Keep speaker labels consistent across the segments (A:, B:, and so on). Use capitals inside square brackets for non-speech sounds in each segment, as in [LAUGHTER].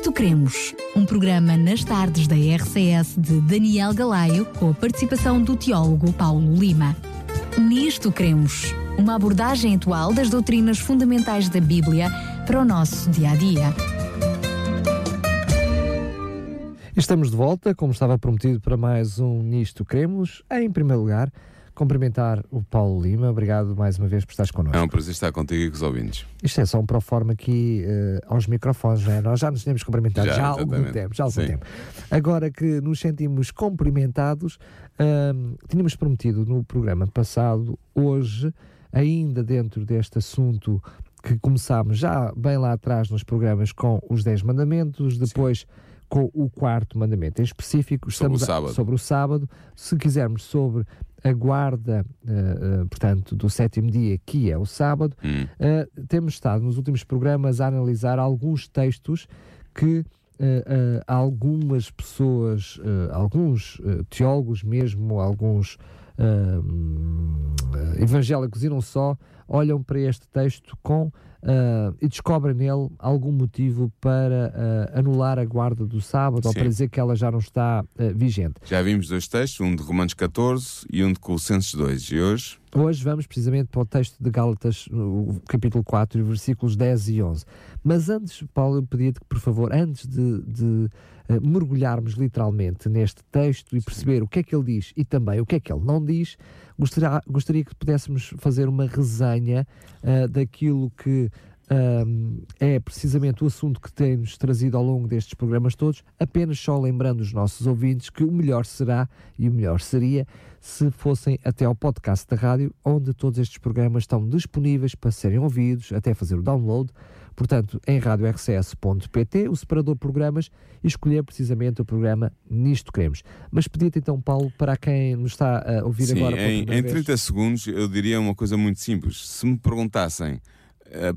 A: Nisto Cremos, um programa nas tardes da RCS de Daniel Galaio, com a participação do teólogo Paulo Lima. Nisto Cremos, uma abordagem atual das doutrinas fundamentais da Bíblia para o nosso dia a dia.
B: Estamos de volta, como estava prometido, para mais um Nisto Cremos. Em primeiro lugar, cumprimentar o Paulo Lima. Obrigado mais uma vez por estares connosco.
C: É um prazer estar contigo e com os ouvintes.
B: Isto é só um proforma aqui uh, aos microfones, já. É? Nós já nos tínhamos cumprimentado já, já há algum tempo, já há algum tempo. Agora que nos sentimos cumprimentados, uh, tínhamos prometido no programa passado, hoje, ainda dentro deste assunto que começámos já bem lá atrás nos programas com os 10 mandamentos, depois Sim. com o quarto mandamento em específico,
C: sobre o, sábado.
B: A, sobre o sábado, se quisermos sobre a guarda, uh, uh, portanto, do sétimo dia, que é o sábado,
C: hum.
B: uh, temos estado nos últimos programas a analisar alguns textos que algumas pessoas, alguns teólogos mesmo, alguns evangélicos e não só, olham para este texto com uh, e descobrem nele algum motivo para uh, anular a guarda do sábado Sim. ou para dizer que ela já não está uh, vigente.
C: Já vimos dois textos, um de Romanos 14 e um de Colossenses 2. E hoje?
B: Hoje vamos precisamente para o texto de Gálatas, o capítulo 4, versículos 10 e 11. Mas antes, Paulo, eu pedia-te que, por favor, antes de, de uh, mergulharmos literalmente neste texto e perceber o que é que ele diz e também o que é que ele não diz, gostaria, gostaria que pudéssemos fazer uma resenha uh, daquilo que um, é precisamente o assunto que temos trazido ao longo destes programas todos, apenas só lembrando os nossos ouvintes que o melhor será e o melhor seria se fossem até ao podcast da rádio, onde todos estes programas estão disponíveis para serem ouvidos, até fazer o download. Portanto, em radiorcs.pt, o separador programas, e escolher precisamente o programa Nisto Queremos. Mas pedi-te então, Paulo, para quem nos está a ouvir
C: Sim,
B: agora.
C: Em, em 30 segundos, eu diria uma coisa muito simples. Se me perguntassem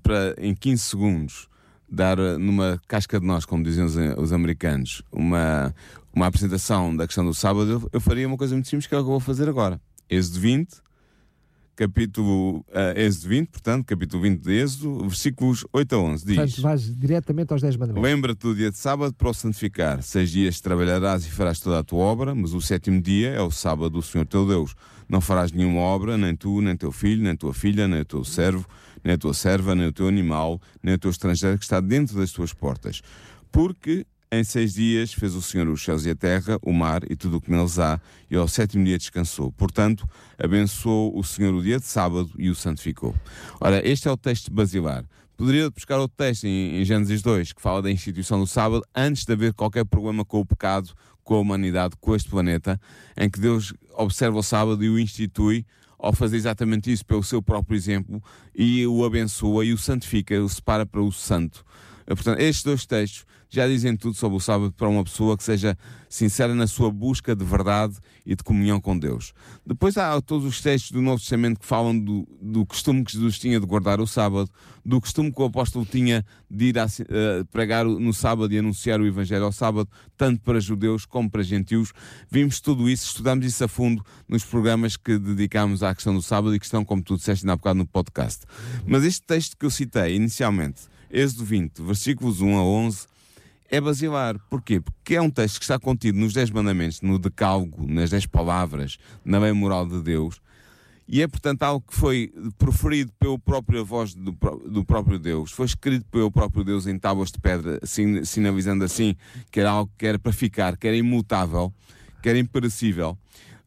C: para, em 15 segundos, dar uh, numa casca de nós, como dizem os, os americanos, uma, uma apresentação da questão do sábado, eu, eu, faria uma coisa muito simples que é o que eu vou fazer agora. Êxodo 20, capítulo uh, Êxodo 20, portanto, capítulo 20 de Êxodo, versículos 8 a 11, diz...
B: Portanto, vais diretamente aos 10 mandamentos.
C: Lembra-te do dia de sábado para o santificar. Seis dias trabalharás e farás toda a tua obra, mas o sétimo dia é o sábado do Senhor teu Deus. Não farás nenhuma obra, nem tu, nem teu filho, nem tua filha, nem o teu servo, nem a tua serva, nem o teu animal, nem o teu estrangeiro que está dentro das tuas portas. Porque em seis dias fez o Senhor os céus e a terra, o mar e tudo o que neles há, e ao sétimo dia descansou. Portanto, abençoou o Senhor o dia de sábado e o santificou. Ora, este é o texto basilar. Poderia buscar outro texto em, em Gênesis 2, que fala da instituição do sábado, antes de haver qualquer problema com o pecado, com a humanidade, com este planeta, em que Deus observa o sábado e o institui ao fazer exatamente isso pelo seu próprio exemplo e o abençoa e o santifica, o separa para o santo. Portanto, estes dois textos já dizem tudo sobre o sábado para uma pessoa que seja sincera na sua busca de verdade e de comunhão com Deus. Depois há todos os textos do Novo Testamento que falam do, do costume que Jesus tinha de guardar o sábado, do costume que o apóstolo tinha de ir a, uh, pregar no sábado e anunciar o Evangelho ao sábado, tanto para judeus como para gentios. Vimos tudo isso, estudamos isso a fundo nos programas que dedicámos à questão do sábado e que estão, como tu disseste há bocado, no podcast. Mas este texto que eu citei inicialmente, Êxodo 20, versículos 1 a 11, é basilar. Porquê? Porque é um texto que está contido nos Dez Mandamentos, no Decálogo, nas Dez Palavras, na lei moral de Deus, e é, portanto, algo que foi proferido pela própria voz do, do próprio Deus, foi escrito pelo próprio Deus em tábuas de pedra, sinalizando assim que era algo que era para ficar, que era imutável, que era imperecível.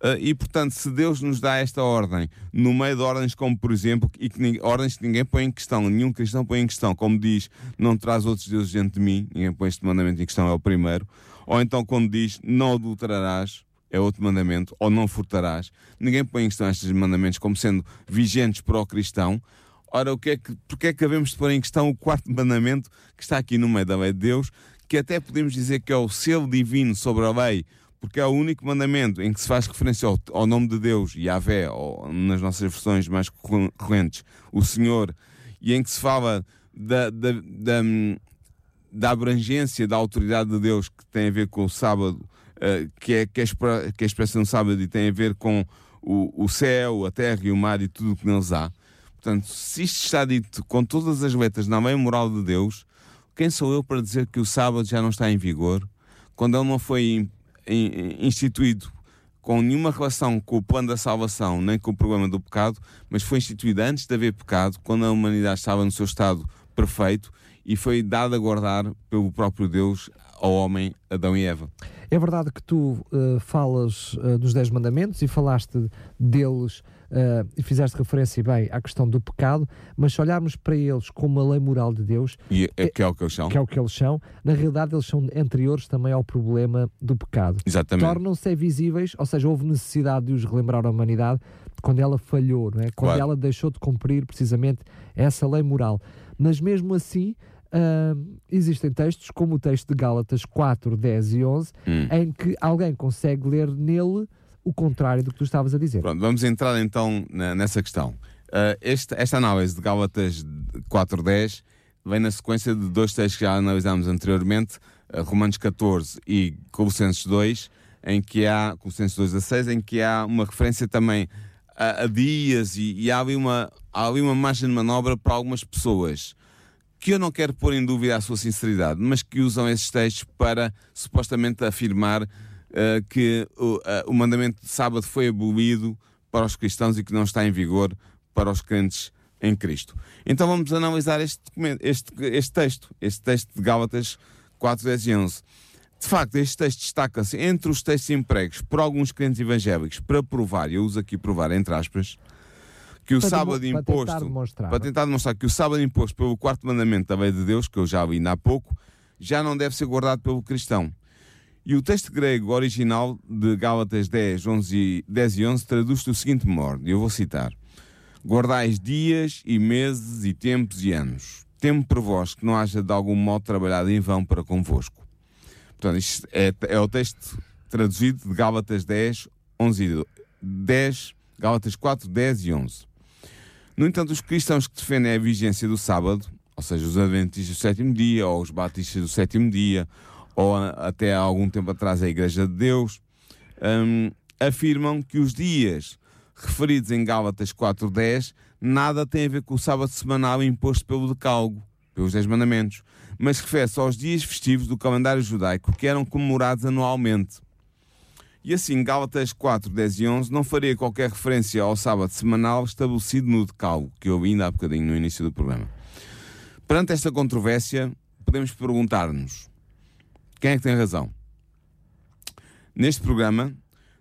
C: Uh, e portanto, se Deus nos dá esta ordem, no meio de ordens como, por exemplo, e que ordens que ninguém põe em questão, nenhum cristão põe em questão, como diz, não traz outros deuses diante de mim, ninguém põe este mandamento em questão, é o primeiro. Ou então, quando diz, não adulterarás, é outro mandamento, ou não furtarás, ninguém põe em questão estes mandamentos como sendo vigentes para o cristão. Ora, o que é que, porque é que devemos pôr em questão o quarto mandamento que está aqui no meio da lei de Deus, que até podemos dizer que é o selo divino sobre a lei, porque é o único mandamento em que se faz referência ao, ao nome de Deus, Yahvé, ou nas nossas versões mais correntes, o Senhor, e em que se fala da, da, da, da abrangência da autoridade de Deus que tem a ver com o sábado, uh, que, é, que, é, que é sábado e tem a ver com o, o céu, a terra e o mar e tudo o que neles há. Portanto, se isto está dito com todas as letras na lei moral de Deus, Quem sou eu para dizer que o sábado já não está em vigor, quando ele não foi instituído com nenhuma relação com o plano da salvação, nem com o problema do pecado, mas foi instituído antes de haver pecado, quando a humanidade estava no seu estado perfeito e foi dado a guardar pelo próprio Deus ao homem Adão e Eva.
B: É verdade que tu uh, falas uh, dos Dez Mandamentos e falaste deles uh, e fizeste referência bem à questão do pecado, mas se olharmos para eles como a lei moral de Deus,
C: e é, que é o que eles são,
B: que é o que eles são, na realidade eles são anteriores também ao problema do pecado.
C: Exatamente.
B: Tornam-se visíveis, ou seja, houve necessidade de os relembrar à humanidade quando ela falhou, não é? quando claro. ela deixou de cumprir precisamente essa lei moral. Mas mesmo assim, Uh, existem textos, como o texto de Gálatas 4, 10 e 11, hum. em que alguém consegue ler nele o contrário do que tu estavas a dizer.
C: Pronto, vamos entrar então nessa questão. Uh, este, esta análise de Gálatas 4, 10 vem na sequência de dois textos que já analisámos anteriormente, uh, Romanos 14 e Colossenses 2, em que há, Colossenses 2 a 6, em que há uma referência também a, a dias e, e há, ali uma, há ali uma margem de manobra para algumas pessoas que eu não quero pôr em dúvida a sua sinceridade, mas que usam esses textos para supostamente afirmar uh, que o, uh, o mandamento de sábado foi abolido para os cristãos e que não está em vigor para os crentes em Cristo. Então vamos analisar este, este, este texto, este texto de Gálatas 4, 10 e 11. De facto, este texto destaca-se entre os textos empregos por alguns crentes evangélicos para provar, eu uso aqui provar entre aspas, que o
B: para
C: sábado
B: para
C: imposto,
B: tentar demonstrar,
C: para tentar demonstrar que o sábado imposto pelo quarto mandamento da lei de Deus, que eu já vi há pouco, já não deve ser guardado pelo cristão. E o texto grego original de Gálatas 10, 11, 10 e 11 traduz do seguinte modo, eu vou citar: Guardais dias e meses e tempos e anos. Temo por vós que não haja de algum modo trabalhado em vão para convosco. Portanto, isto é, é o texto traduzido de Gálatas 10, 11 e 10, Gálatas 4, 10 e 11. No entanto, os cristãos que defendem a vigência do sábado, ou seja, os adventistas do sétimo dia, ou os batistas do sétimo dia, ou até há algum tempo atrás a Igreja de Deus, um, afirmam que os dias referidos em Gálatas 4.10 nada têm a ver com o sábado semanal imposto pelo decálogo, pelos Dez Mandamentos, mas refere-se aos dias festivos do calendário judaico que eram comemorados anualmente. E assim, Gálatas 4, 10 e 11 não faria qualquer referência ao sábado semanal estabelecido no decálogo, que eu ainda há bocadinho no início do programa. Perante esta controvérsia, podemos perguntar-nos quem é que tem razão? Neste programa,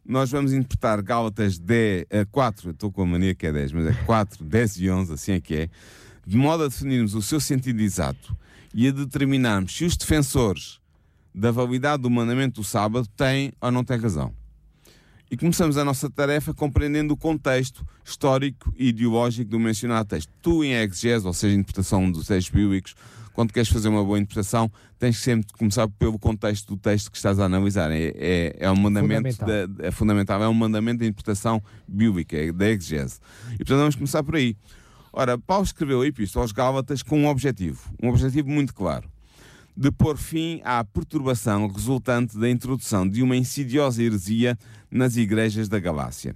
C: nós vamos interpretar Gálatas 10, 4, estou com a mania que é 10, mas é 4, 10 [LAUGHS] e 11, assim é que é, de modo a definirmos o seu sentido exato e a determinarmos se os defensores da validade do mandamento do sábado tem ou não tem razão. E começamos a nossa tarefa compreendendo o contexto histórico e ideológico do mencionado texto. Tu, em exegese, ou seja, interpretação dos textos bíblicos, quando queres fazer uma boa interpretação, tens que sempre começar pelo contexto do texto que estás a analisar. É, é, é um mandamento, fundamental. Da, é fundamental, é um mandamento da interpretação bíblica, é da exegese. E portanto vamos começar por aí. Ora, Paulo escreveu a Epístola aos Gálatas com um objetivo, um objetivo muito claro de pôr fim à perturbação resultante da introdução de uma insidiosa heresia nas igrejas da Galácia.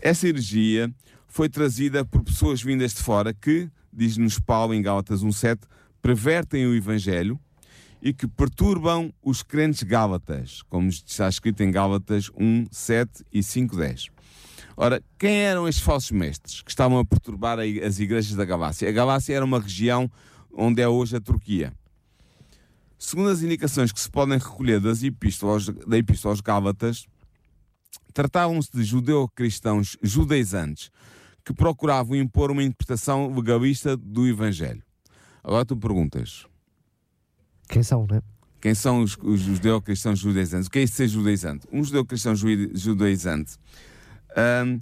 C: Essa heresia foi trazida por pessoas vindas de fora que, diz-nos Paulo em Gálatas 1.7, pervertem o Evangelho e que perturbam os crentes gálatas, como está escrito em Gálatas 1, 7 e 5, 10. Ora, quem eram estes falsos mestres que estavam a perturbar as igrejas da Galácia? A Galácia era uma região onde é hoje a Turquia. Segundo as indicações que se podem recolher das epístolas, da Epístola aos Gálatas, tratavam-se de judeu-cristãos judaizantes que procuravam impor uma interpretação legalista do Evangelho. Agora tu perguntas:
B: quem são, né?
C: Quem são os, os judeu-cristãos judaizantes? O que é isso ser judaizante? Um judeu-cristão judaizante. Um,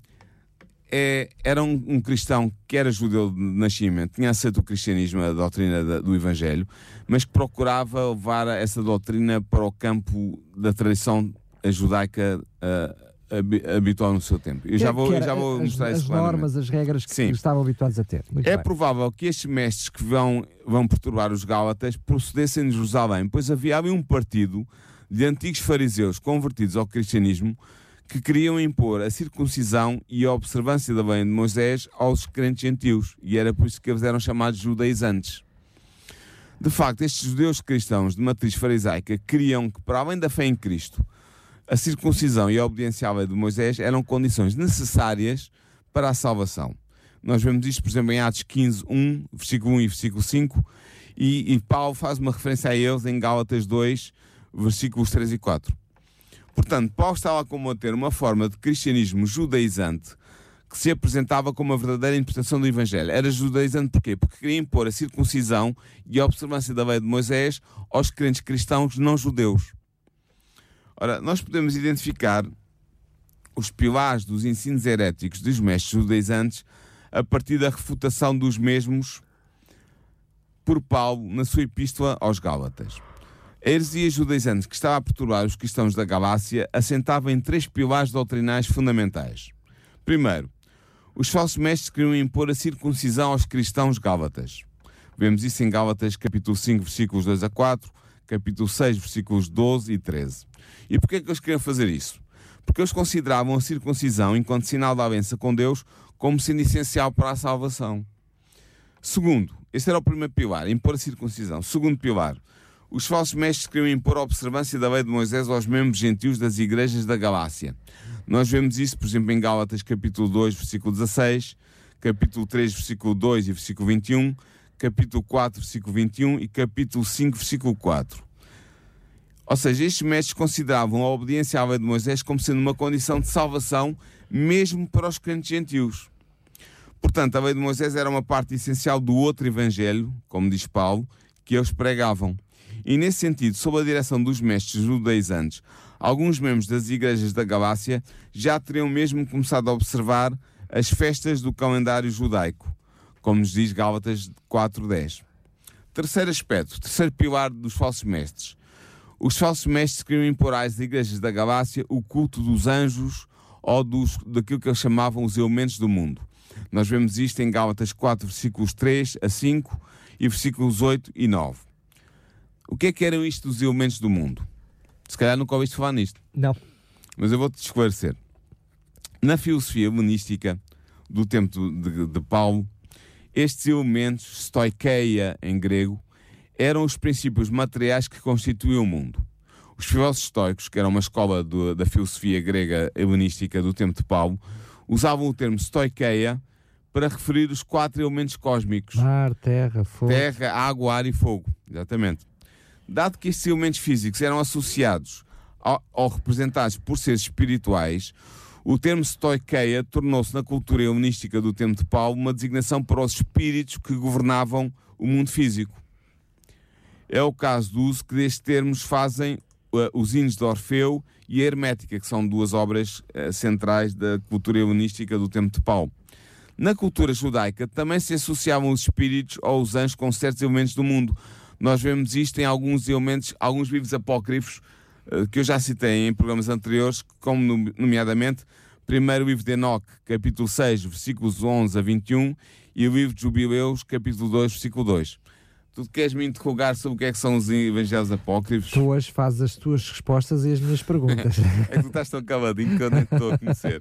C: é, era um, um, cristão que era judeu de nascimento, tinha aceito o cristianismo, a doutrina da, do Evangelho, mas que procurava levar essa doutrina para o campo da tradição judaica uh, habitual no seu tempo. Eu já vou, já vou mostrar
B: as,
C: isso
B: As normas, as regras que Sim. estavam habituados a ter.
C: Muito é bem. provável que estes mestres que vão, vão perturbar os Gálatas procedessem de Jerusalém, pois havia um partido de antigos fariseus convertidos ao cristianismo que queriam impor a circuncisão e a observância da lei de Moisés aos crentes gentios, e era por isso que eles eram chamados judaizantes. De facto, estes judeus cristãos de matriz farisaica queriam que, para além da fé em Cristo, a circuncisão e a obediência à lei de Moisés eram condições necessárias para a salvação. Nós vemos isto, por exemplo, em Atos 15, 1, versículo 1 e versículo 5, e, e Paulo faz uma referência a eles em Gálatas 2, versículos 3 e 4. Portanto, Paulo estava a combater uma forma de cristianismo judaizante que se apresentava como a verdadeira interpretação do Evangelho. Era judaizante porquê? Porque queria impor a circuncisão e a observância da lei de Moisés aos crentes cristãos não judeus. Ora, nós podemos identificar os pilares dos ensinos heréticos dos mestres judaizantes a partir da refutação dos mesmos por Paulo na sua epístola aos Gálatas. A heresia judaizante que estava a perturbar os cristãos da Galácia assentava em três pilares doutrinais fundamentais. Primeiro, os falsos mestres queriam impor a circuncisão aos cristãos gálatas. Vemos isso em Gálatas capítulo 5, versículos 2 a 4, capítulo 6, versículos 12 e 13. E porquê é que eles queriam fazer isso? Porque eles consideravam a circuncisão, enquanto sinal da aliança com Deus, como sendo essencial para a salvação. Segundo, esse era o primeiro pilar, impor a circuncisão. Segundo pilar, os falsos mestres queriam impor a observância da lei de Moisés aos membros gentios das igrejas da Galácia. Nós vemos isso, por exemplo, em Gálatas capítulo 2, versículo 16, capítulo 3, versículo 2 e versículo 21, capítulo 4, versículo 21 e capítulo 5, versículo 4. Ou seja, estes mestres consideravam a obediência à lei de Moisés como sendo uma condição de salvação mesmo para os crentes gentios. Portanto, a lei de Moisés era uma parte essencial do outro evangelho, como diz Paulo, que eles pregavam. E nesse sentido, sob a direção dos mestres judaizantes, alguns membros das igrejas da Galácia já teriam mesmo começado a observar as festas do calendário judaico, como nos diz Gálatas 4.10. Terceiro aspecto, terceiro pilar dos falsos mestres. Os falsos mestres queriam impor às igrejas da Galácia o culto dos anjos ou dos, daquilo que eles chamavam os elementos do mundo. Nós vemos isto em Gálatas 4, versículos 3 a 5 e versículos 8 e 9. O que é que eram isto dos elementos do mundo? Se calhar nunca ouviste falar nisto.
B: Não.
C: Mas eu vou-te esclarecer. Na filosofia humanística do tempo de, de Paulo, estes elementos, stoikeia em grego, eram os princípios materiais que constituíam o mundo. Os filósofos estoicos, que era uma escola do, da filosofia grega helenística do tempo de Paulo, usavam o termo stoikeia para referir os quatro elementos cósmicos:
B: Mar, terra, fogo.
C: terra, água, ar e fogo. Exatamente. Dado que estes elementos físicos eram associados ao, ou representados por seres espirituais, o termo stoikeia tornou-se na cultura helenística do tempo de Paulo uma designação para os espíritos que governavam o mundo físico. É o caso do uso que destes termos fazem uh, os hinos de Orfeu e a Hermética, que são duas obras uh, centrais da cultura helenística do tempo de Paulo. Na cultura judaica também se associavam os espíritos ou os anjos com certos elementos do mundo. Nós vemos isto em alguns elementos, alguns livros apócrifos uh, que eu já citei em programas anteriores, como nomeadamente primeiro livro de Enoque, capítulo 6, versículos 11 a 21, e o livro de Jubileus, capítulo 2, versículo 2. Tu queres me interrogar sobre o que é que são os evangelhos apócrifos?
B: Tu hoje fazes as tuas respostas e as minhas perguntas. [LAUGHS]
C: é que tu estás tão caladinho que eu nem estou a conhecer.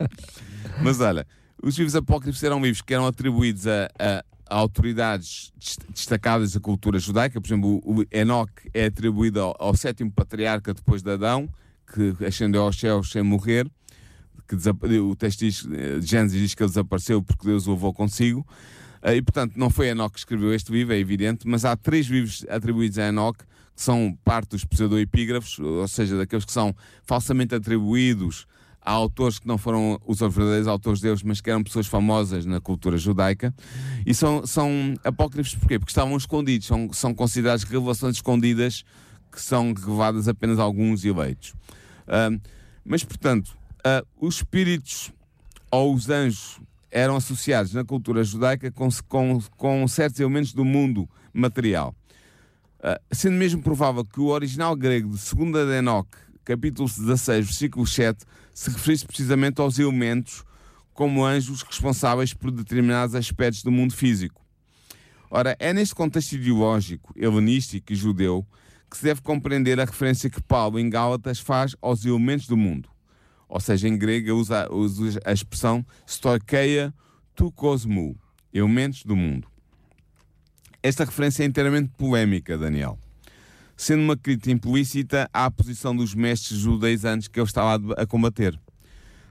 C: Mas olha, os livros apócrifos eram livros que eram atribuídos a, a autoridades destacadas da cultura judaica. Por exemplo, o é atribuído ao, sétimo patriarca depois de Adão, que ascendeu aos céus sem morrer. Que o texto diz, Gênesis diz que ele desapareceu porque Deus o levou consigo. E, portanto, não foi Enoque que escreveu este livro, é evidente, mas há três livros atribuídos a Enoque que são parte dos pseudoepígrafos, ou seja, daqueles que são falsamente atribuídos a autores que não foram os verdadeiros autores deles, mas que eram pessoas famosas na cultura judaica. E são, são apócrifos porquê? Porque estavam escondidos, são, são considerados revelações escondidas que são reveladas apenas a alguns eleitos. Uh, mas, portanto, uh, os espíritos ou os anjos eram associados na cultura judaica com, com, com certos elementos do mundo material. Uh, sendo mesmo provável que o original grego de 2 de Enoque, capítulo 16, versículo 7, se referisse precisamente aos elementos como anjos responsáveis por determinados aspectos do mundo físico. Ora, é neste contexto ideológico, helenístico e judeu que se deve compreender a referência que Paulo em Gálatas faz aos elementos do mundo ou seja, em grego usa, usa a expressão stoikeia tu cosmou, elementos do mundo. Esta referência é inteiramente polémica, Daniel. Sendo uma crítica implícita à posição dos mestres judaizantes que ele estava a combater.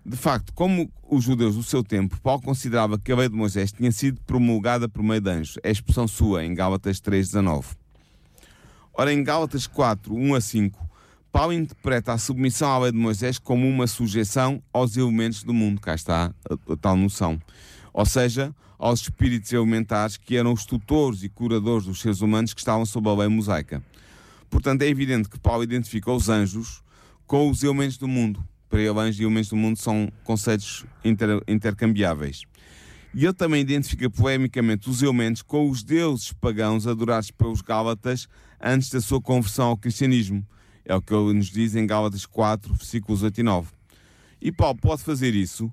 C: De facto, como os judeus do seu tempo, Paulo considerava que a lei de Moisés tinha sido promulgada por meio de anjos, é expressão sua em Gálatas 3,19. Ora, em Gálatas 4, 1 a 5, Paulo interpreta a submissão à lei de Moisés como uma sujeição aos elementos do mundo. Cá está a tal noção. Ou seja, aos espíritos elementares que eram os tutores e curadores dos seres humanos que estavam sob a lei mosaica. Portanto, é evidente que Paulo identifica os anjos com os elementos do mundo. Para ele, anjos e elementos do mundo são conceitos inter, intercambiáveis. E ele também identifica polemicamente os elementos com os deuses pagãos adorados pelos Gálatas antes da sua conversão ao cristianismo. É o que ele nos diz em Gálatas 4, versículos 8 e 9. E Paulo pode fazer isso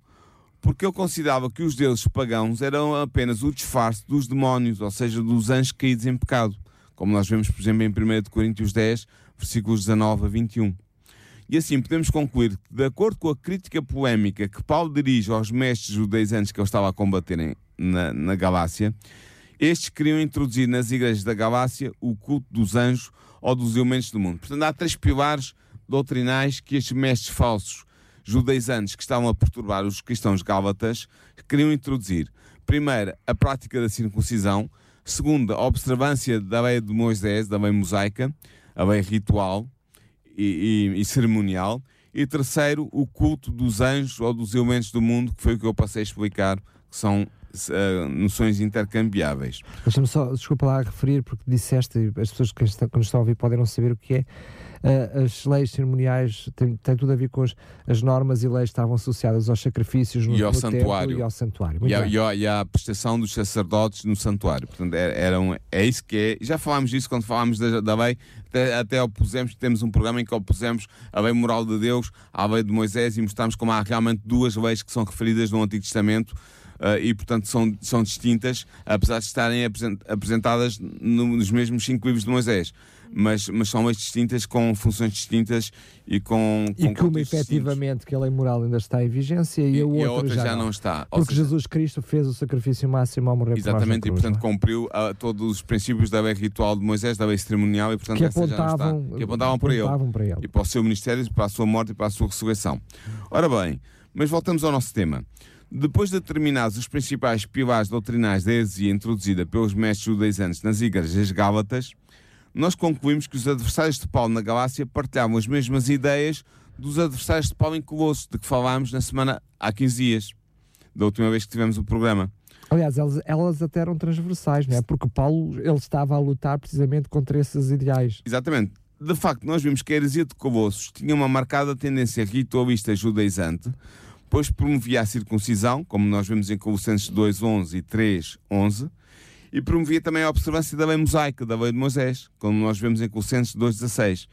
C: porque ele considerava que os deuses pagãos eram apenas o disfarce dos demónios, ou seja, dos anjos caídos em pecado, como nós vemos, por exemplo, em 1 Coríntios 10, versículos 19 a 21. E assim podemos concluir que, de acordo com a crítica polémica que Paulo dirige aos mestres judaizantes que ele estava a combater na, na Galácia, estes queriam introduzir nas igrejas da Galácia o culto dos anjos ou dos elementos do mundo. Portanto, há três pilares doutrinais que estes mestres falsos judaizantes que estavam a perturbar os cristãos gálatas queriam introduzir. Primeiro, a prática da circuncisão. Segundo, a observância da lei de Moisés, da lei mosaica, a lei ritual e, e, e cerimonial. E terceiro, o culto dos anjos ou dos elementos do mundo, que foi o que eu passei a explicar, que são uh, noções intercambiáveis.
B: Deixa-me só, desculpa lá referir, porque disseste, as pessoas que estão, que nos estão a ouvir podem não saber o que é. Uh, as leis cerimoniais têm, têm, tudo a ver com as, as normas e leis que estavam associadas aos sacrifícios no,
C: e ao
B: no
C: santuário.
B: e ao santuário.
C: E, a, e, a, e, a, prestação dos sacerdotes no santuário. Portanto, eram, é isso que é. Já falámos disso quando falámos da, da lei, até, até opusemos, temos um programa em que opusemos a lei moral de Deus à lei de Moisés e mostramos como há realmente duas leis que são referidas no Antigo Testamento uh, e, portanto, são, são distintas, apesar de estarem apresentadas no, nos mesmos cinco livros de Moisés. Mas, mas são leis distintas, com funções distintas e com.
B: com e que uma efetivamente que a lei moral ainda está em vigência e, e a outra,
C: e a outra
B: já,
C: já,
B: não,
C: não está.
B: Porque seja, Jesus Cristo fez o sacrifício máximo ao morrer
C: Exatamente,
B: cruz,
C: e portanto
B: é?
C: cumpriu uh, todos os princípios da lei ritual de Moisés, da lei cerimonial, e portanto
B: que apontavam,
C: está. Que apontavam, para, ele,
B: para ele.
C: E para o seu ministério, para a sua morte e para a sua ressurreição. Ora bem, mas voltamos ao nosso tema. Depois de determinados os principais pilares doutrinais da heresia introduzida pelos mestres judaizantes nas igrejas gálatas, nós concluímos que os adversários de Paulo na Galácia partilhavam as mesmas ideias dos adversários de Paulo em Colossos, de que falámos na semana há 15 dias, da última vez que tivemos o programa.
B: Aliás, elas, elas até eram transversais, não é? Porque Paulo ele estava a lutar precisamente contra esses ideais.
C: Exatamente. De facto, nós vimos que a heresia de Colossos tinha uma marcada tendência ritualista judaizante, pois promovia a circuncisão, como nós vemos em Colossenses 2.11 e 3.11, e promovia também a observância da lei mosaica, da lei de Moisés, como nós vemos em Colossenses 2.16.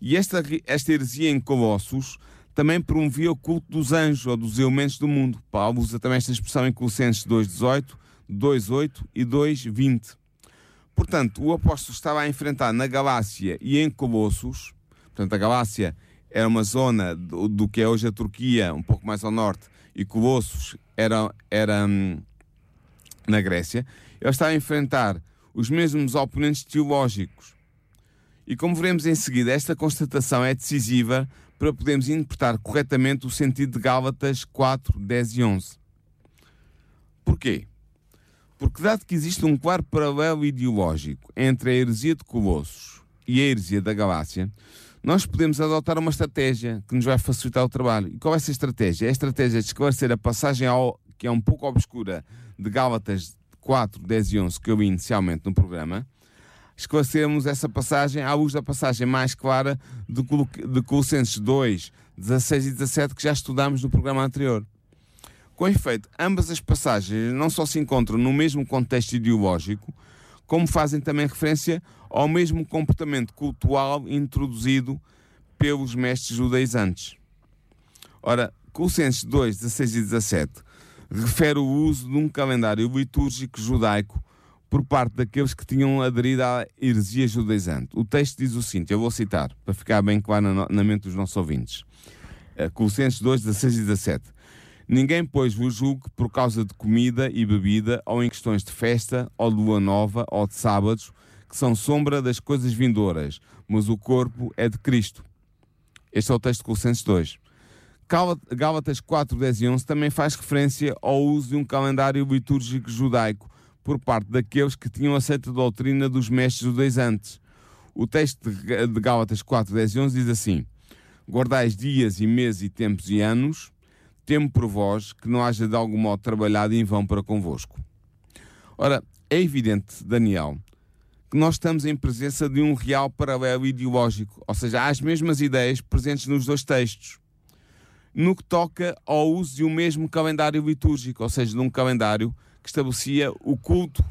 C: E esta, esta heresia em Colossos também promovia o culto dos anjos ou dos elementos do mundo. Paulo usa também esta expressão em Colossenses 2.18, 2.8 e 2.20. Portanto, o apóstolo estava a enfrentar na Galácia e em Colossos, portanto, a Galácia era uma zona do, do, que é hoje a Turquia, um pouco mais ao norte, e Colossos era, era hum, na Grécia, ele estava a enfrentar os mesmos oponentes teológicos. E como veremos em seguida, esta constatação é decisiva para podermos interpretar corretamente o sentido de Gálatas 4, 10 e 11. Porquê? Porque, dado que existe um claro paralelo ideológico entre a heresia de Colossos e a heresia da Galácia, nós podemos adotar uma estratégia que nos vai facilitar o trabalho. E qual é essa estratégia? É a estratégia de esclarecer a passagem ao, que é um pouco obscura de Gálatas 4, 10 e 11 que eu vi inicialmente no programa. Esclarecemos essa passagem à luz da passagem mais clara de, Colossenses 2, 16 e 17 que já estudámos no programa anterior. Com efeito, ambas as passagens não só se encontram no mesmo contexto ideológico, como fazem também referência ao mesmo comportamento cultural introduzido pelos mestres judaizantes. Ora, Colossenses 2, 16 e 17 refere o uso de um calendário litúrgico judaico por parte daqueles que tinham aderido à heresia judaizante. O texto diz o seguinte, eu vou citar, para ficar bem claro na, na mente dos nossos ouvintes. Uh, Colossenses 2, 16 e 17. Ninguém, pois, vos julgue por causa de comida e bebida, ou em questões de festa, ou de lua nova, ou de sábados, que são sombra das coisas vindouras, mas o corpo é de Cristo. Este é o texto de Colossenses 2. Gálatas 4, 10 e 11 também faz referência ao uso de um calendário litúrgico judaico por parte daqueles que tinham aceito a doutrina dos mestres judaizantes. O texto de Gálatas 4, 10 e 11 diz assim: Guardais dias e meses e tempos e anos, temo por vós que não haja de algum modo trabalhado em vão para convosco. Ora, é evidente, Daniel, que nós estamos em presença de um real paralelo ideológico, ou seja, há as mesmas ideias presentes nos dois textos no que toca ao uso de um mesmo calendário litúrgico, ou seja, de um calendário que estabelecia o culto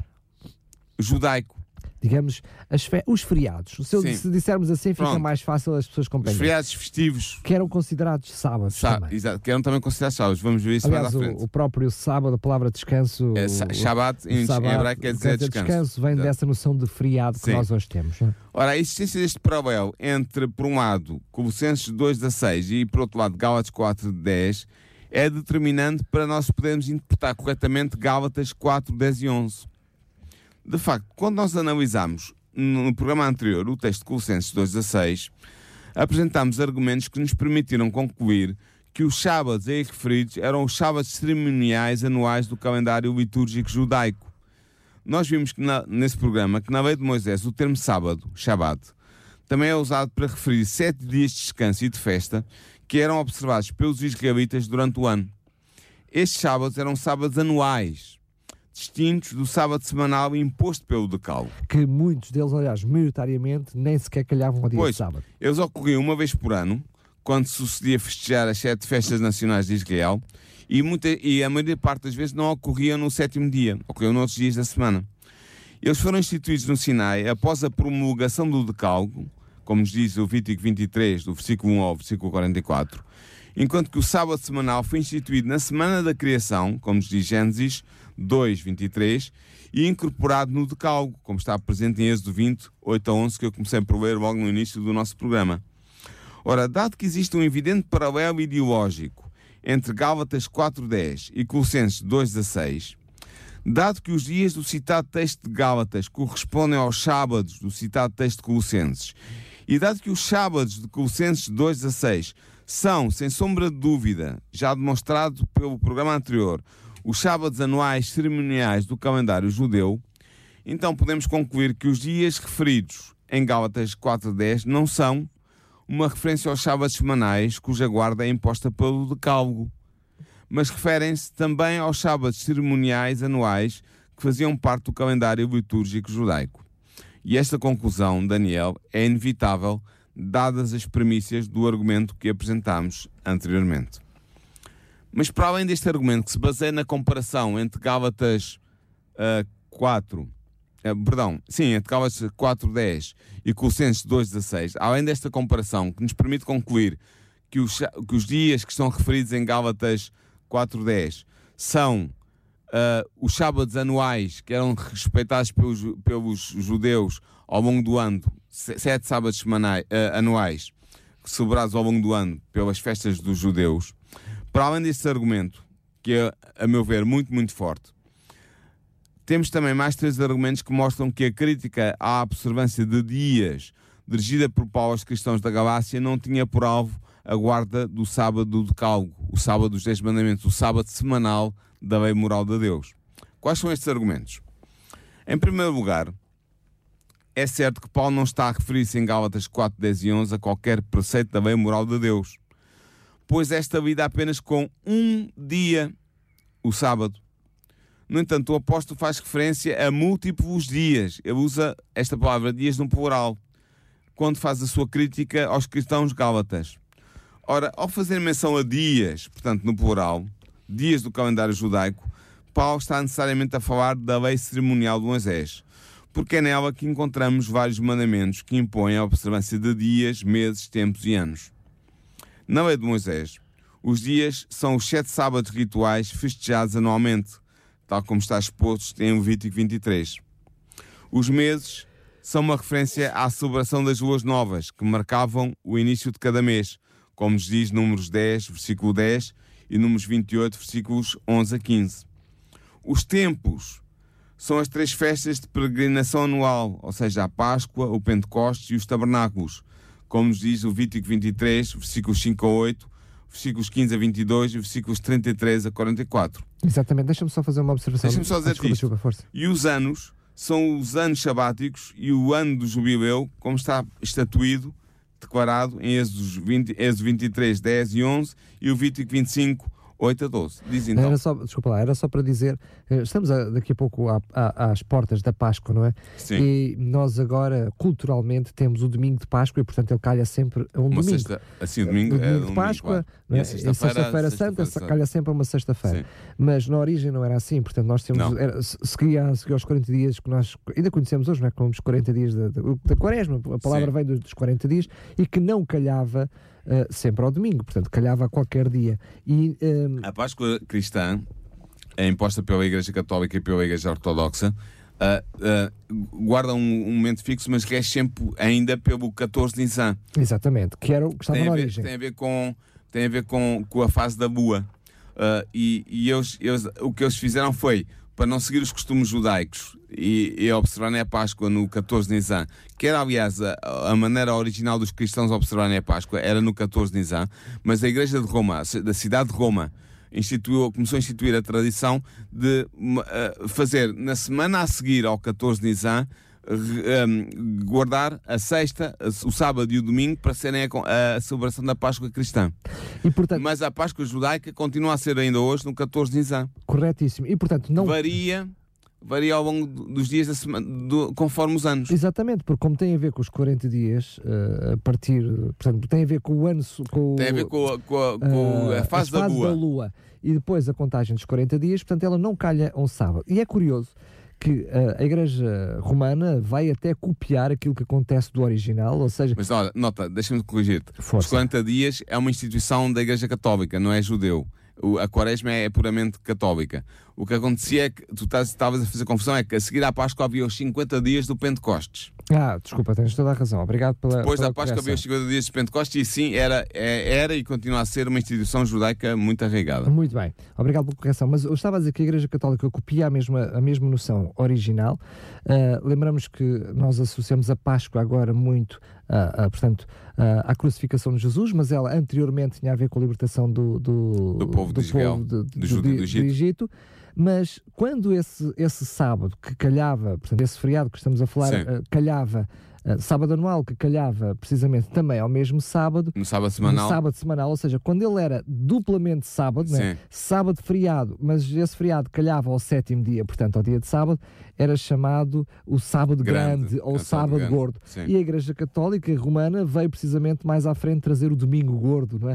C: judaico
B: digamos, fe... os feriados. Se, se, dissermos assim, fica Pronto. mais fácil as pessoas compreenderem.
C: Os feriados festivos.
B: Que eram considerados sábados. Sá também.
C: Exato, que eram também considerados sábados. Vamos ver isso
B: Aliás,
C: mais à frente.
B: O, o próprio sábado, a palavra descanso.
C: É, Shabbat, em, em hebraico quer dizer descanso.
B: descanso vem Exato. dessa noção de feriado que Sim. nós hoje temos. Não? É?
C: Ora, a existência deste paralelo entre, por um lado, Colossenses 2, 16 e, por outro lado, Gálatas 4, 10 é determinante para nós podermos interpretar corretamente Gálatas 4, 10 e 11. De facto, quando nós analisamos no programa anterior, o texto de Colossenses 2,16, apresentámos argumentos que nos permitiram concluir que os sábados aí referidos eram os sábados cerimoniais anuais do calendário litúrgico judaico. Nós vimos que na, nesse programa que na lei de Moisés o termo sábado, Shabbat, também é usado para referir sete dias de descanso e de festa que eram observados pelos israelitas durante o ano. Estes sábados eram sábados anuais, distintos do sábado semanal imposto pelo decalo.
B: Que muitos deles, aliás, maioritariamente, nem sequer calhavam ao dia
C: pois,
B: de sábado.
C: Eles ocorriam uma vez por ano, quando sucedia festejar as sete festas nacionais de Israel, e, muita, e a maior parte das vezes não ocorriam no sétimo dia, ocorriam noutros dias da semana. Eles foram instituídos no Sinai após a promulgação do decálogo, como nos diz o Vítico 23, do versículo 1 ao versículo 44, enquanto que o sábado semanal foi instituído na semana da criação, como nos diz Gênesis 2, 23, e incorporado no decálogo, como está presente em Êxodo 20, 8 a 11, que eu comecei por ler logo no início do nosso programa. Ora, dado que existe um evidente paralelo ideológico entre Gálatas 4.10 e Colossenses 2.16, dado que os dias do citado texto de Gálatas correspondem aos sábados do citado texto de Colossenses, e dado que os sábados de Colossenses 2.16 são, sem sombra de dúvida, já demonstrado pelo programa anterior, os sábados anuais cerimoniais do calendário judeu, então podemos concluir que os dias referidos em Gálatas 4.10 não são uma referência aos sábados semanais cuja guarda é imposta pelo decálogo, mas referem-se também aos sábados cerimoniais anuais que faziam parte do calendário litúrgico judaico. E esta conclusão, Daniel, é inevitável dadas as premissas do argumento que apresentámos anteriormente. Mas para além deste argumento que se baseia na comparação entre Gálatas uh, 4, uh, perdão, sim, entre Gálatas 4.10 e Colossenses 2.16, além desta comparação que nos permite concluir que os, que os dias que estão referidos em Gálatas 4.10 são uh, os sábados anuais que eram respeitados pelos, pelos judeus ao longo do ano, sete sábados semanais, uh, anuais, celebrados ao longo do ano pelas festas dos judeus, para além deste argumento, que é, a meu ver, muito, muito forte, temos também mais três argumentos que mostram que a crítica à observância de dias dirigida por Paulo aos cristãos da Galácia não tinha por alvo a guarda do sábado do decálogo, o sábado dos dez mandamentos, o sábado semanal da lei moral de Deus. Quais são estes argumentos? Em primeiro lugar, é certo que Paulo não está a referir-se em Gálatas 4, 10 e 11 a qualquer preceito da lei moral de Deus pois esta lida apenas com um dia, o sábado. No entanto, o apóstolo faz referência a múltiplos dias. Ele usa esta palavra dias no plural, quando faz a sua crítica aos cristãos gálatas. Ora, ao fazer menção a dias, portanto no plural, dias do calendário judaico, Paulo está necessariamente a falar da lei cerimonial de Moisés, porque é nela que encontramos vários mandamentos que impõem a observância de dias, meses, tempos e anos. Na lei de Moisés, os dias são os sete sábados rituais festejados anualmente, tal como está exposto em Levítico 23. Os meses são uma referência à celebração das luas novas, que marcavam o início de cada mês, como nos diz Números 10, versículo 10, e Números 28, versículos 11 a 15. Os tempos são as três festas de peregrinação anual, ou seja, a Páscoa, o Pentecostes e os tabernáculos, como nos diz o Vítico 23, versículos 5 a 8, versículos 15 a 22 e versículos 33 a 44.
B: Exatamente, deixa-me só fazer uma observação.
C: Deixa-me só dizer
B: ah, desculpa,
C: isto.
B: desculpa.
C: E os anos são os anos sabáticos e o ano do jubileu, como está estatuído, declarado em Êxodo, 20, Êxodo 23, 10 e 11 e o Vítico 25, 8 a 12. Diz então.
B: Era só, desculpa lá, era só para dizer, eh, estamos a- daqui a pouco à- à- às portas da Páscoa, não é?
C: Sim.
B: E nós agora, culturalmente, temos o domingo de Páscoa e, portanto, ele calha sempre a um
C: Uma
B: domingo.
C: sexta, assim, domingo,
B: No
C: é
B: domingo
C: um
B: de Páscoa,
C: claro.
B: é?
C: sexta-feira,
B: sexta-feira santa,
C: sexta-feira
B: calha sempre a uma sexta-feira. Mas na origem não era assim, portanto, nós temos. Era, se- seguia, seguia aos 40 dias que nós ainda conhecemos hoje, não é? Como os 40 dias da, da, da Quaresma, a palavra
C: Sim.
B: vem dos, dos 40 dias, e que não calhava ah, sempre ao domingo, portanto, calhava a qualquer dia. E. ah,
C: A Páscoa cristã é imposta pela Igreja Católica e pela Igreja Ortodoxa. ah, ah, guarda um, um momento fixo, mas rege sempre ainda pelo 14 de Nisan.
B: exatamente, que era o que estava
C: Tem
B: na
C: a, ver,
B: origem.
C: tem a ver com tem a ver com, com a fase da bua. Ah, e e eles, eles- o que eles fizeram foi para não seguir os costumes judaicos e, e observarem a Páscoa no 14 de Nisan, que era aliás a, a maneira original dos cristãos observarem a Páscoa, era no 14 de Nisan, mas a Igreja de Roma, da cidade de Roma, instituiu, começou a instituir a tradição de ah, fazer na semana a seguir ao 14 de Nisan um, guardar a sexta, o sábado e o domingo para serem a, a celebração da Páscoa cristã.
B: E, portanto,
C: Mas a Páscoa judaica continua a ser ainda hoje no 14 de Nisan.
B: corretíssimo. E, portanto, não.
C: Varia, varia ao longo do- dos dias da semana, do- conforme os anos.
B: Exatamente, porque como tem a ver com os 40 dias, ah, a partir. Portanto, tem a ver com o ano. Com, o-
C: Tem a ver com a, com a- com
B: ah,
C: a fase
B: as
C: da lua.
B: lua e depois a contagem dos 40 dias, portanto ela não calha um sábado. E é curioso que ah, a Igreja Romana vai até copiar aquilo que acontece do original, ou seja,
C: Mas olha, nota, deixa-me corrigir-te. Os
B: Força.
C: 40 dias é uma instituição da Igreja Católica, não é judeu. A quaresma é puramente católica. O que acontecia é que tu estavas a fazer confusão, é que a seguir à Páscoa havia os 50 dias do Pentecostes.
B: ah, desculpa, tens toda a razão, obrigado pela.
C: Depois
B: pela
C: da Páscoa havia os
B: correção.
C: 50 dias de Pentecostes e sim, era, é- era e continua a ser uma instituição judaica muito arraigada.
B: Muito bem, obrigado pela correção. Mas eu estava a dizer que a Igreja Católica copia a mesma, a mesma noção original. Ah, lembramos que nós associamos a Páscoa agora muito, ah, portanto, ah, à crucificação de Jesus, mas ela anteriormente tinha a ver com a libertação do, do,
C: Do povo de Israel,
B: de-
C: do
B: do-
C: do Egito.
B: Mas quando esse, esse sábado que calhava, portanto, esse feriado que estamos a falar, calhava, sábado anual que calhava precisamente também ao mesmo sábado,
C: No sábado
B: no
C: semanal.
B: sábado semanal, ou seja, quando ele era duplamente sábado, né? Sábado feriado, mas esse feriado calhava ao sétimo dia, portanto ao dia de sábado, era chamado o sábado grande,
C: Grande,
B: ou
C: é o sábado grande,
B: gordo.
C: sim.
B: E a Igreja Católica Romana veio precisamente mais à frente trazer o domingo gordo, não é?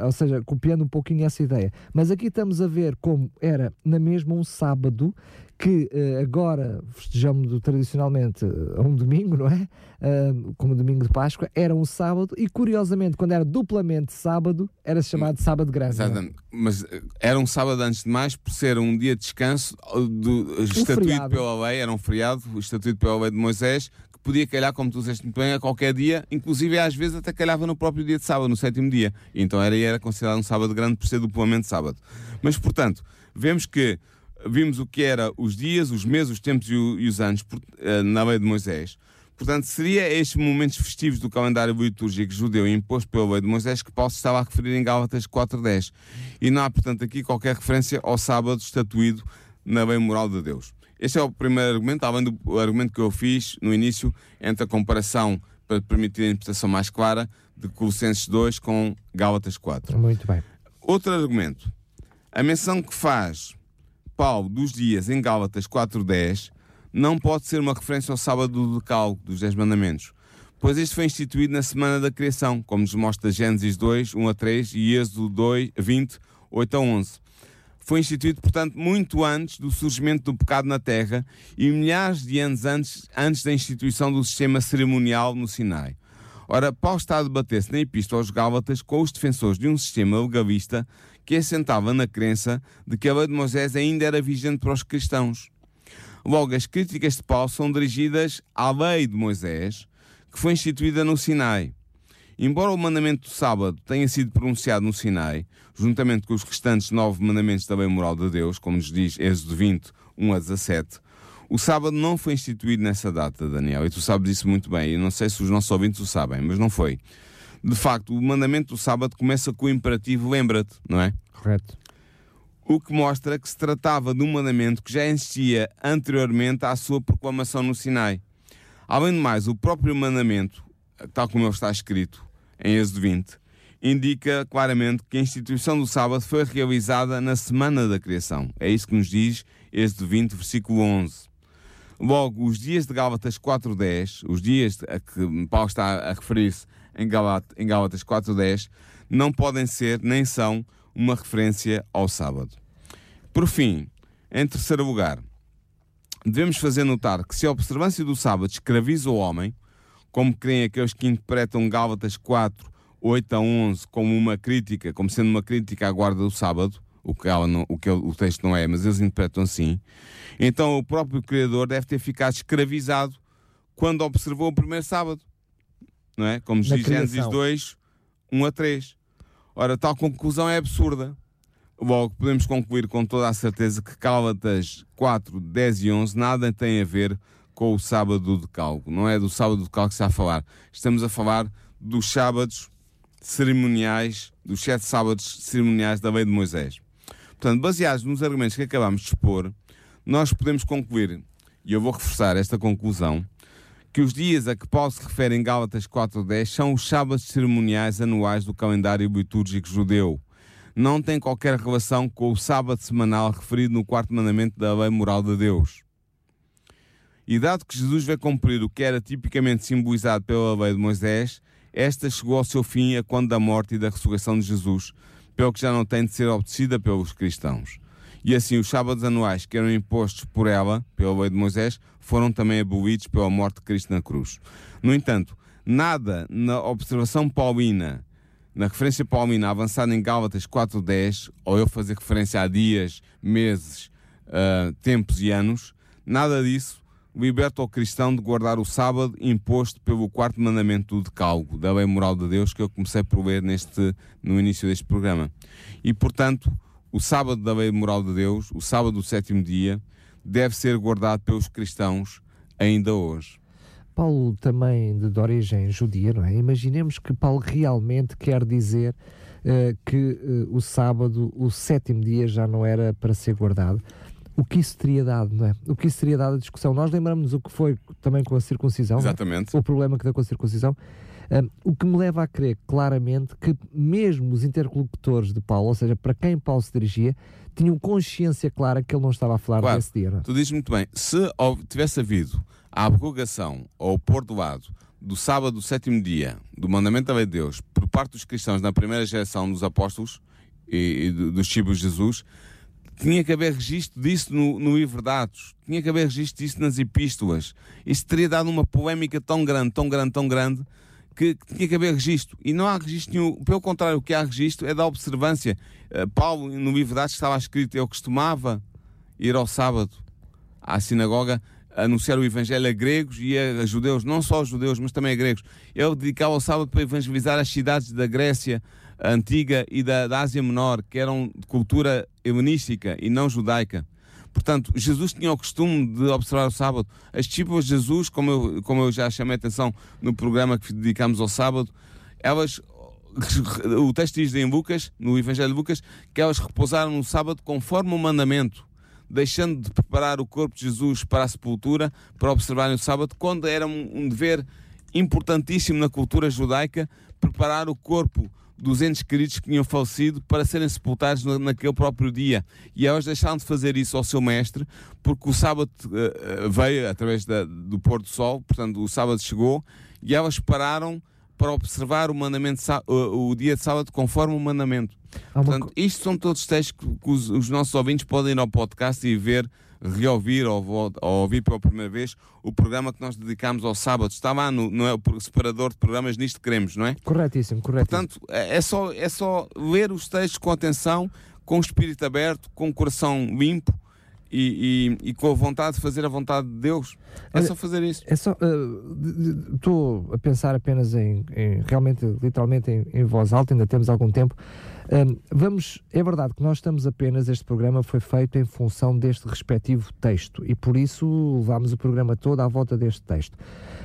B: Ah, ou seja, copiando um pouquinho essa ideia. Mas aqui estamos a ver como era na mesma um sábado que eh, agora festejamos tradicionalmente eh, a um domingo, não é? Ah, como domingo de Páscoa, era um sábado e curiosamente, quando era duplamente sábado, era chamado sábado grande. é?
C: Exatamente. Mas eh, era um sábado antes de mais, por ser um dia de descanso eh, do, estatuído pela lei, era um feriado estatuído pela lei de Moisés, que podia calhar, como tu disseste muito bem, a qualquer dia, inclusive às vezes até calhava no próprio dia de sábado, no sétimo dia. Então era, era considerado um sábado grande por ser duplamente sábado. Mas, portanto, vemos que vimos o que era os dias, os meses, os tempos e, os anos eh, na lei de Moisés. Portanto, seria estes momentos festivos do calendário litúrgico judeu imposto pela lei de Moisés que Paulo se estava a referir em Gálatas 4.10. E não há, portanto, aqui qualquer referência ao sábado estatuído na lei moral de Deus. Este é o primeiro argumento, além do argumento que eu fiz no início, entre a comparação para permitir a interpretação mais clara de Colossenses 2 com Gálatas 4.
B: Muito bem.
C: Outro argumento. A menção que faz Paulo dos dias em Gálatas 4.10 não pode ser uma referência ao sábado do decálogo dos 10 mandamentos, pois este foi instituído na semana da criação, como nos mostra Gênesis 2, 1 a 3 e Êxodo 2, 20, 8 a 11. Foi instituído, portanto, muito antes do surgimento do pecado na Terra e milhares de anos antes, antes da instituição do sistema cerimonial no Sinai. Ora, Paulo está a debater-se na Epístola aos Gálatas com os defensores de um sistema legalista que assentava na crença de que a lei de Moisés ainda era vigente para os cristãos. Logo, as críticas de Paulo são dirigidas à lei de Moisés, que foi instituída no Sinai. Embora o mandamento do sábado tenha sido pronunciado no Sinai, juntamente com os restantes nove mandamentos da lei moral de Deus, como nos diz Êxodo 20, 1 a 17, o sábado não foi instituído nessa data, Daniel, e tu sabes isso muito bem. Eu não sei se os nossos ouvintes o sabem, mas não foi. De facto, o mandamento do sábado começa com o imperativo lembra-te, não é?
B: Correto.
C: O que mostra que se tratava de um mandamento que já existia anteriormente à sua proclamação no Sinai. Além de mais, o próprio mandamento, tal como ele está escrito em Êxodo 20, indica claramente que a instituição do sábado foi realizada na semana da criação. É isso que nos diz Êxodo 20, versículo 11. Logo, os dias de Gálatas 4.10, os dias a que Paulo está a referir-se em, em Gálatas 4.10, não podem ser nem são uma referência ao sábado. Por fim, em terceiro lugar, devemos fazer notar que se a observância do sábado escraviza o homem, como creem aqueles que interpretam Gálatas 4, 8 a 11 como uma crítica, como sendo uma crítica à guarda do sábado, o que, não, o, que o texto não é, mas eles interpretam assim, então o próprio Criador deve ter ficado escravizado quando observou o primeiro sábado, não é? Como diz Gênesis 2, 1 a 3. Ora, tal conclusão é absurda. Logo, podemos concluir com toda a certeza que Gálatas 4, 10 e 11 nada tem a ver com o sábado de cálculo. Não é do sábado de cálculo que está a falar. Estamos a falar dos sábados cerimoniais, dos sete sábados cerimoniais da lei de Moisés. Portanto, baseados nos argumentos que acabamos de expor, nós podemos concluir, e eu vou reforçar esta conclusão, que os dias a que Paulo se refere em Gálatas 4.10 são os sábados cerimoniais anuais do calendário litúrgico judeu. Não tem qualquer relação com o sábado semanal referido no quarto mandamento da lei moral de Deus. E dado que Jesus veio cumprir o que era tipicamente simbolizado pela lei de Moisés, esta chegou ao seu fim a quando da morte e da ressurreição de Jesus, pelo que já não tem de ser obedecida pelos cristãos. E assim, os sábados anuais que eram impostos por ela, pela lei de Moisés, foram também abolidos pela morte de Cristo na cruz. No entanto, nada na observação paulina, na referência paulina avançada em Gálatas 4.10, ou eu fazer referência a dias, meses, uh, tempos e anos, nada disso liberta o cristão de guardar o sábado imposto pelo quarto mandamento do decálogo, da lei moral de Deus, que eu comecei por ler neste, no início deste programa. E, portanto, o sábado da lei moral de Deus, o sábado do sétimo dia, deve ser guardado pelos cristãos ainda hoje.
B: Paulo também de, de origem judia, não é? Imaginemos que Paulo realmente quer dizer uh, que uh, o sábado, o sétimo dia, já não era para ser guardado. O que isso teria dado, não é? O que isso teria dado a discussão. Nós lembramos o que foi também com a circuncisão.
C: É? Exatamente.
B: É? O problema que deu com a circuncisão. Um, o que me leva a crer claramente que mesmo os interlocutores de Paulo, ou seja, para quem Paulo se dirigia, tinham consciência clara que ele não estava a falar claro, desse dia. É?
C: Tu dizes muito bem, se tivesse havido a abrogação ou pôr do lado do sábado do sétimo dia, do mandamento da lei de Deus, por parte dos cristãos na primeira geração dos apóstolos e, e dos tipos de Jesus, tinha que haver registro disso no, no livro de Atos, tinha que haver registro disso nas epístolas. Isto teria dado uma polémica tão grande, tão grande, tão grande, que, que, tinha que haver registro. E não há registro nenhum. Pelo contrário, o que há registro é da observância. Uh, Paulo, no livro de Atos, estava escrito: Eu costumava ir ao sábado à sinagoga anunciar o evangelho a gregos e a, judeus, não só aos judeus, mas também a gregos. Ele dedicava o sábado para evangelizar as cidades da Grécia antiga e da, da Ásia Menor, que eram de cultura helenística e não judaica. Portanto, Jesus tinha o costume de observar o sábado. As discípulas de Jesus, como eu, como eu já chamei a atenção no programa que dedicamos ao sábado, elas, [LAUGHS] o texto diz em Lucas, no Evangelho de Lucas, que elas repousaram no sábado conforme o mandamento, deixando de preparar o corpo de Jesus para a sepultura, para observarem o sábado, quando era um, um dever importantíssimo na cultura judaica preparar o corpo dos entes queridos que tinham falecido para serem sepultados naquele próprio dia. E elas deixaram de fazer isso ao seu mestre, porque o sábado uh, veio através da, do pôr do sol, portanto, o sábado chegou, e elas pararam para observar o mandamento, o, o dia de sábado conforme o mandamento. Portanto, isto são todos textos que os, os nossos ouvintes podem ir ao podcast e ver reouvir ou, ou, ouvir pela primeira vez o programa que nós dedicámos ao sábado. Está lá no, no é separador de programas Nisto Queremos, não é?
B: Corretíssimo, corretíssimo.
C: Portanto, é, é, só, é só ler os textos com atenção, com o espírito aberto, com o coração limpo e, e, e, com a vontade de fazer a vontade de Deus. É só fazer isso.
B: É só. Estou uh, a pensar apenas em, em realmente, literalmente, em, em, voz alta, ainda temos algum tempo. Um, vamos, é verdade que nós estamos apenas, este programa foi feito em função deste respectivo texto e por isso levámos o programa todo à volta deste texto.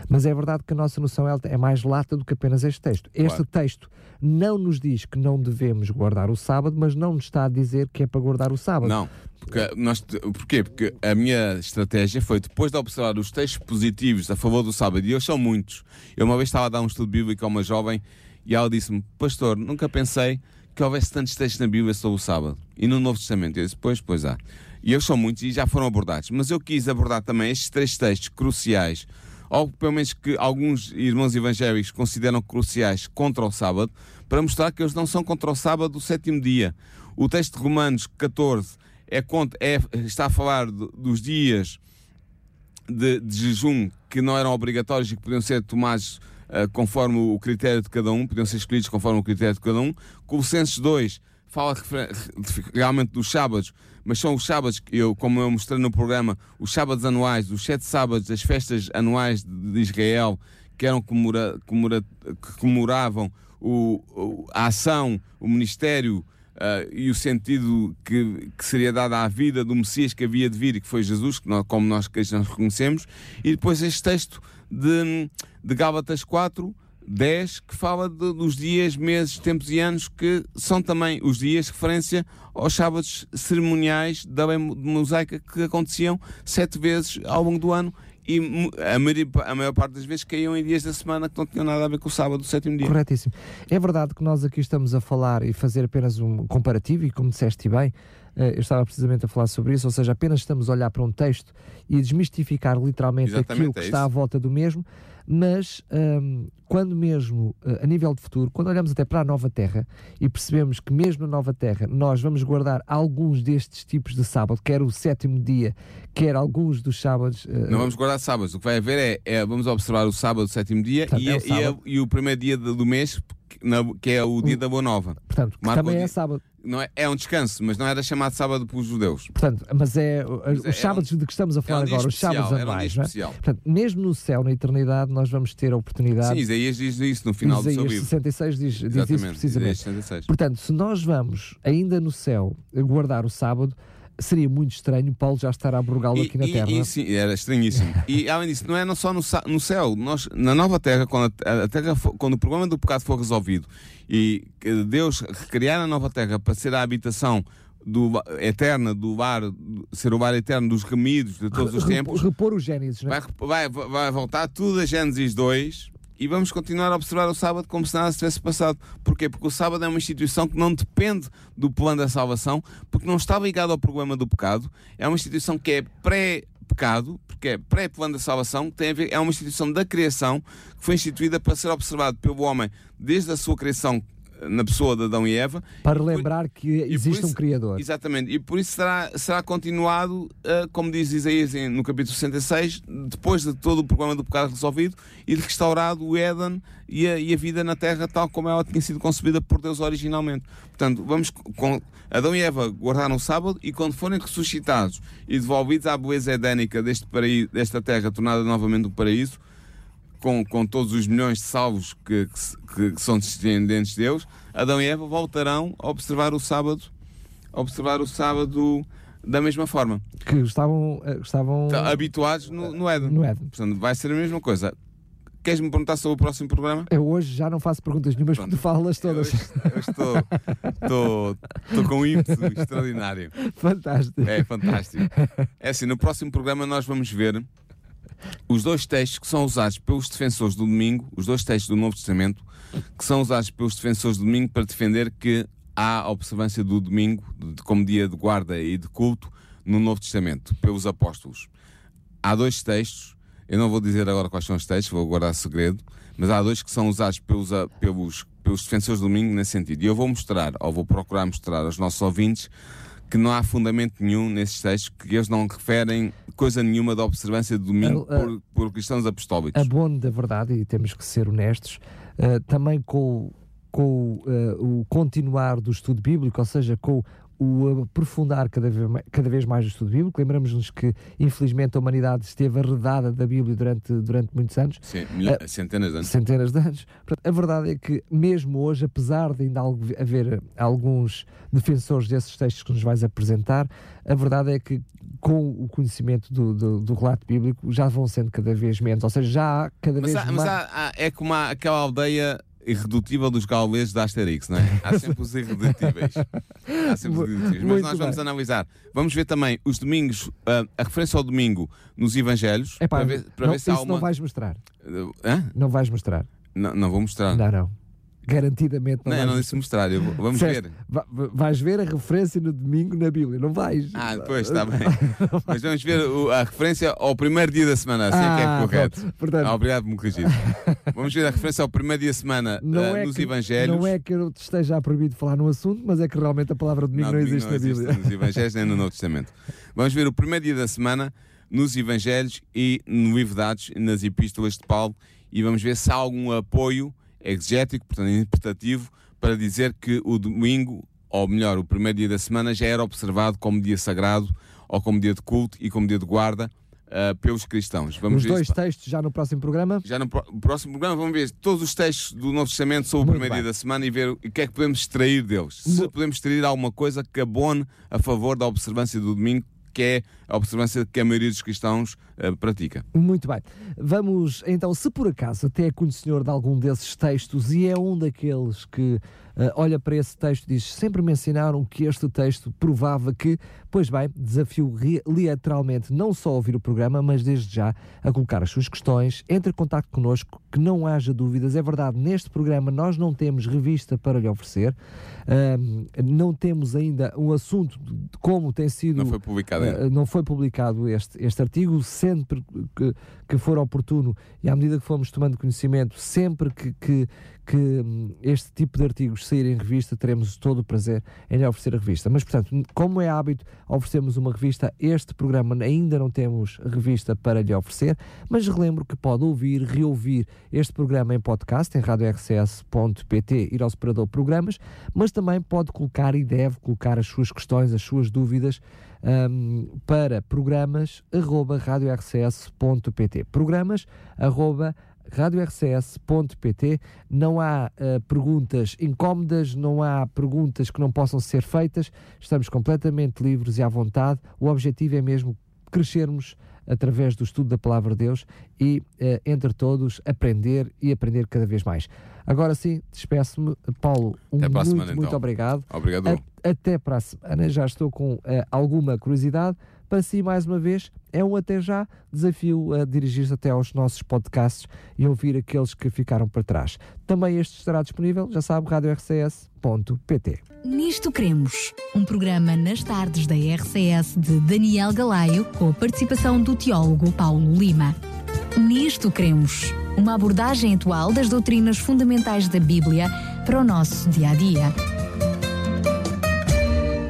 B: Mas é verdade que a nossa noção é, mais lata do que apenas este texto. Este claro. texto não nos diz que não devemos guardar o sábado, mas não nos está a dizer que é para guardar o sábado.
C: Não. Porque nós, porquê? Porque a minha estratégia foi, depois de observar os textos positivos a favor do sábado, e eles são muitos. Eu uma vez estava a dar um estudo bíblico a uma jovem e ela disse-me, pastor, nunca pensei que houvesse tantos textos na Bíblia sobre o sábado. E no Novo Testamento. Eu disse, pois, pois há. E eles são muitos e já foram abordados. Mas eu quis abordar também estes três textos cruciais ou pelo menos que alguns irmãos evangélicos consideram cruciais contra o sábado, para mostrar que eles não são contra o sábado do sétimo dia. O texto de Romanos 14 é, contra, é está a falar de, dos dias de, de, jejum que não eram obrigatórios e que podiam ser tomados uh, conforme o critério de cada um, podiam ser escolhidos conforme o critério de cada um. Colossenses 2 fala realmente dos sábados, mas são os sábados que eu, como eu mostrei no programa, os sábados anuais, os sete sábados das festas anuais de Israel, que eram comemora, comemora, que comemoravam o, a ação, o ministério Uh, e o sentido que, que, seria dado à vida do Messias que havia de vir e que foi Jesus, que nós, como nós cristãos reconhecemos, e depois este texto de, de Gálatas 4, 10, que fala de, dos dias, meses, tempos e anos, que são também os dias de referência aos sábados cerimoniais da lei mosaica que aconteciam sete vezes ao longo do ano e a maior, a maior, parte das vezes caíam em dias da semana que não tinham nada a ver com o sábado do sétimo dia.
B: Corretíssimo. É verdade que nós aqui estamos a falar e fazer apenas um comparativo, e como disseste bem, eh, eu estava precisamente a falar sobre isso, ou seja, apenas estamos a olhar para um texto e desmistificar literalmente Exatamente, aquilo que é está à volta do mesmo, mas um, quando mesmo, eh, a nível de futuro, quando olhamos até para a nova Terra e percebemos que mesmo na nova Terra nós vamos guardar alguns destes tipos de sábado, quer o sétimo dia, quer alguns dos sábados.
C: Uh, Não vamos guardar sábados, o que vai haver é, é vamos observar o sábado, o sétimo dia portanto, e, é o e, a, e, o primeiro dia do mês, que é o dia da Boa Nova.
B: Portanto, também é sábado
C: não é, é um descanso, mas não era chamado sábado pelos judeus.
B: Portanto, mas é mas os é, sábados um, de que estamos a falar
C: é
B: um agora, os sábados anuais, um não é? Portanto, mesmo no céu, na eternidade, nós vamos ter a oportunidade.
C: Sim, Isaías diz isso no final
B: Isaías
C: do seu livro.
B: 66 diz, diz isso precisamente. 66. Portanto, se nós vamos ainda no céu guardar o sábado, seria muito estranho Paulo já estar a abrogá-lo aqui na Terra.
C: E, sim, era estranhíssimo. [LAUGHS] e além disso, não é só no, no céu, nós, na nova Terra, quando, a, a terra quando o problema do pecado for resolvido e Deus recriar a nova Terra para ser a habitação do, eterna do bar, ser o bar eterno dos remidos de todos os tempos.
B: Repor o Gênesis,
C: não é? vai, vai, vai voltar tudo a Gênesis 2 e vamos continuar a observar o sábado como se nada tivesse passado. Porquê? Porque o sábado é uma instituição que não depende do plano da salvação, porque não está ligado ao problema do pecado, é uma instituição que é pré pecado, porque é pré-plano da salvação, tem a ver, é uma instituição da criação que foi instituída para ser observado pelo homem desde a sua criação na pessoa de Adão e Eva.
B: Para lembrar que existe isso, um Criador.
C: Exatamente. E por isso será, será continuado, uh, como diz Isaías no capítulo 66, depois de todo o problema do pecado resolvido e restaurado o Éden e a, e a vida na Terra tal como ela tinha sido concebida por Deus originalmente. Portanto, vamos com Adão e Eva guardaram o sábado e quando forem ressuscitados e devolvidos à beleza edénica deste paraíso, desta Terra tornada novamente um paraíso, com, com todos os milhões de salvos que, que, que, são descendentes de Deus, Adão e Eva voltarão a observar o sábado, a observar o sábado da mesma forma.
B: Que estavam, eh, estavam
C: habituados no, no Éden.
B: No Éden.
C: Portanto, vai ser a mesma coisa. Queres-me perguntar sobre o próximo programa?
B: Eu hoje já não faço perguntas nenhumas, porque tu falas todas.
C: Eu, eu estou, estou, estou com um ímpeto extraordinário. [LAUGHS]
B: Fantástico.
C: É fantástico. É assim, no próximo programa nós vamos ver os dois textos que são usados pelos defensores do domingo, os dois textos do Novo Testamento, que são usados pelos defensores do domingo para defender que há a observância do domingo como dia de guarda e de culto no Novo Testamento, pelos apóstolos. Há dois textos, eu não vou dizer agora quais são os textos, vou guardar segredo, mas há dois que são usados pelos, pelos, pelos defensores do domingo nesse sentido. E eu vou mostrar, ou vou procurar mostrar aos nossos ouvintes, que não há fundamento nenhum nesses textos, que eles não referem coisa nenhuma da observância do domingo a, a, por, por, cristãos apostólicos.
B: A bom da verdade, e temos que ser honestos, uh, também com, com uh, o continuar do estudo bíblico, ou seja, com o aprofundar cada vez, mais, cada vez mais o estudo bíblico. Lembramos-nos que, infelizmente, a humanidade esteve arredada da Bíblia durante, durante muitos anos.
C: Sim, uh, centenas de anos.
B: Centenas de anos. Portanto, a verdade é que, mesmo hoje, apesar de ainda haver alguns defensores desses textos que nos vais apresentar, a verdade é que, com o conhecimento do, do, do relato bíblico, já vão sendo cada vez menos. Ou seja, já há cada
C: mas
B: vez
C: há,
B: mais.
C: Mas há, há, é como há aquela aldeia irredutível dos gauleses da Asterix, não é? Há sempre os irredutíveis. Há sempre os irredutíveis. Mas nós vamos bem. analisar. Vamos ver também os domingos, uh, a referência ao domingo nos Evangelhos.
B: É para ver, para não, ver se há uma... não vais mostrar.
C: Hã?
B: Não vais mostrar.
C: Não, não vou mostrar.
B: Não, não garantidamente
C: não. Não, eu não disse mostrar, eu, vamos ver.
B: Vais ver a referência no domingo na Bíblia, não vais?
C: Ah, depois está [LAUGHS] bem. Mas vamos ver a referência ao primeiro dia da semana, assim ah, que é correto. Portanto... Ah, obrigado por me corrigir. vamos ver a referência ao primeiro dia da semana uh, é nos que, Evangelhos.
B: Não é que eu te esteja proibido falar no assunto, mas é que realmente a palavra domingo não, não existe não na Bíblia.
C: Nos Evangelhos nem no Novo Testamento. Vamos ver o primeiro dia da semana nos Evangelhos e no livro de Atos, nas Epístolas de Paulo, e vamos ver se há algum apoio exegético, portanto interpretativo, para dizer que o domingo, ou melhor, o primeiro dia da semana, já era observado como dia sagrado, ou como dia de culto e como dia de guarda uh, pelos cristãos.
B: Vamos os dois isso. textos já no próximo programa?
C: Já no próximo programa vamos ver todos os textos do Novo Testamento sobre Muito o primeiro bem. dia da semana e ver o que é que podemos extrair deles. Se podemos extrair alguma coisa que abone a favor da observância do domingo que é a observância que a maioria dos cristãos uh, pratica.
B: Muito bem. Vamos então, se por acaso até é conhecedor de algum desses textos e é um daqueles que uh, olha para esse texto e diz: Sempre me ensinaram que este texto provava que. Pois bem, desafio literalmente não só a ouvir o programa, mas desde já a colocar as suas questões, entre em contato connosco, que não haja dúvidas. É verdade, neste programa nós não temos revista para lhe oferecer, uh, não temos ainda um assunto de como tem sido.
C: Não foi publicado
B: uh, Não foi publicado este, este artigo, sempre que, que for oportuno e à medida que formos tomando conhecimento, sempre que, que que hum, este tipo de artigos saírem em revista, teremos todo o prazer em lhe oferecer a revista. Mas, portanto, como é hábito, oferecemos uma revista. Este programa ainda não temos revista para lhe oferecer, mas relembro que pode ouvir, reouvir este programa em podcast, em radiorcs.pt, ir ao separador programas, mas também pode colocar e deve colocar as suas questões, as suas dúvidas um, para programas arroba radiorcs.pt. Programas arroba radiorcs.pt. Não há uh, perguntas incómodas, não há perguntas que não possam ser feitas. Estamos completamente livres e à vontade. O objetivo é mesmo crescermos através do estudo da palavra de Deus e, uh, entre todos, aprender e aprender cada vez mais. Agora sim, despeço-me. Paulo, um
C: até
B: muito,
C: semana,
B: muito
C: então.
B: obrigado.
C: Obrigado.
B: A, até para a semana. Já estou com uh, alguma curiosidade para si mais uma vez. É um até já desafio a dirigir-se até aos nossos podcasts e ouvir aqueles que ficaram para trás. Também este estará disponível, já sabe, radiorcs.pt.
A: Nisto Cremos, um programa nas tardes da RCS de Daniel Galaio, com a participação do teólogo Paulo Lima. Nisto Cremos, uma abordagem atual das doutrinas fundamentais da Bíblia para o nosso dia a dia.